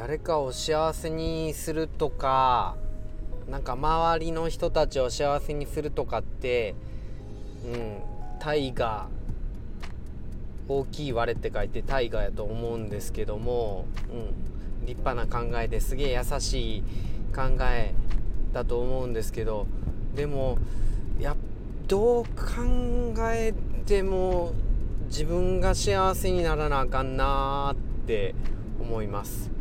誰かを幸せにするとかなんか周りの人たちを幸せにするとかってうん大河大きい割れって書いて大河やと思うんですけども、うん、立派な考えですげえ優しい考えだと思うんですけどでもやどう考えても自分が幸せにならなあかんなって思います。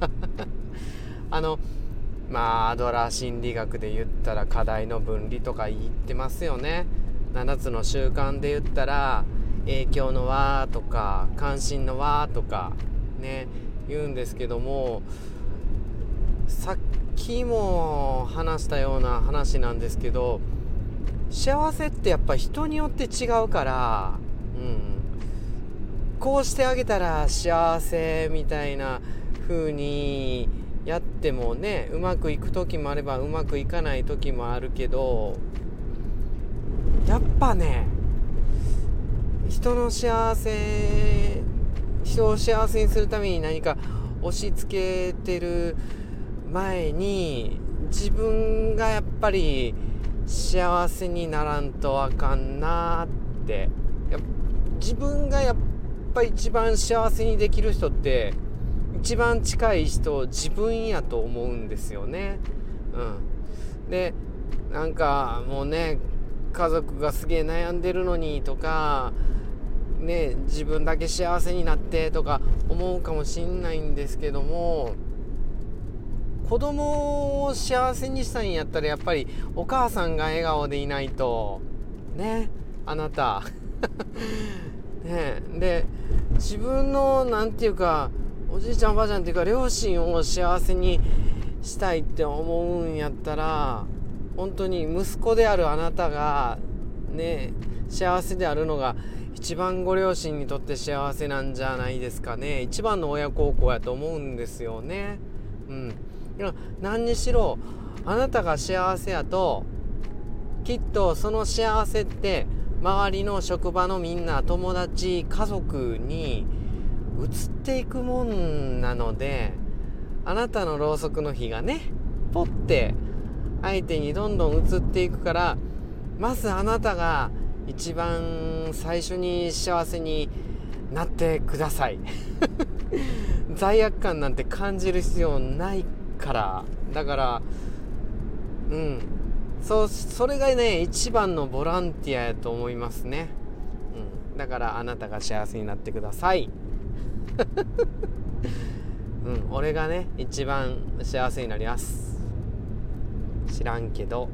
あのまあアドラー心理学で言ったら課題の分離とか言ってますよね。7つの習慣で言ったら影響の輪とか関心の輪とかね言うんですけどもさっきも話したような話なんですけど幸せってやっぱ人によって違うから、うん、こうしてあげたら幸せみたいな風にやってもねうまくいく時もあればうまくいかない時もあるけどやっぱね人の幸せ人を幸せにするために何か押し付けてる前に自分がやっぱり幸せにならんとあかんなって。自分がやっぱ一番幸せにできる人って一番近い人自分やと思うんですよね。うん、でなんかもうね家族がすげえ悩んでるのにとかね自分だけ幸せになってとか思うかもしんないんですけども子供を幸せにしたいんやったらやっぱりお母さんが笑顔でいないとねあなた ねで自分の何て言うかおじいちゃんおばあちゃんっていうか両親を幸せにしたいって思うんやったら本当に息子であるあなたがね幸せであるのが一番ご両親にとって幸せなんじゃないですかね。一番の親孝行やと思うんですよね。うん。何にしろあなたが幸せやときっとその幸せって周りの職場のみんな友達家族に移っていくもんなのであなたのろうそくの火がねポッて相手にどんどん移っていくからまずあなたが一番最初に幸せになってください。罪悪感なんて感じる必要ないから。だからうん。そうそれがね一番のボランティアやと思いますね、うん、だからあなたが幸せになってください。うん俺がね一番幸せになります。知らんけど。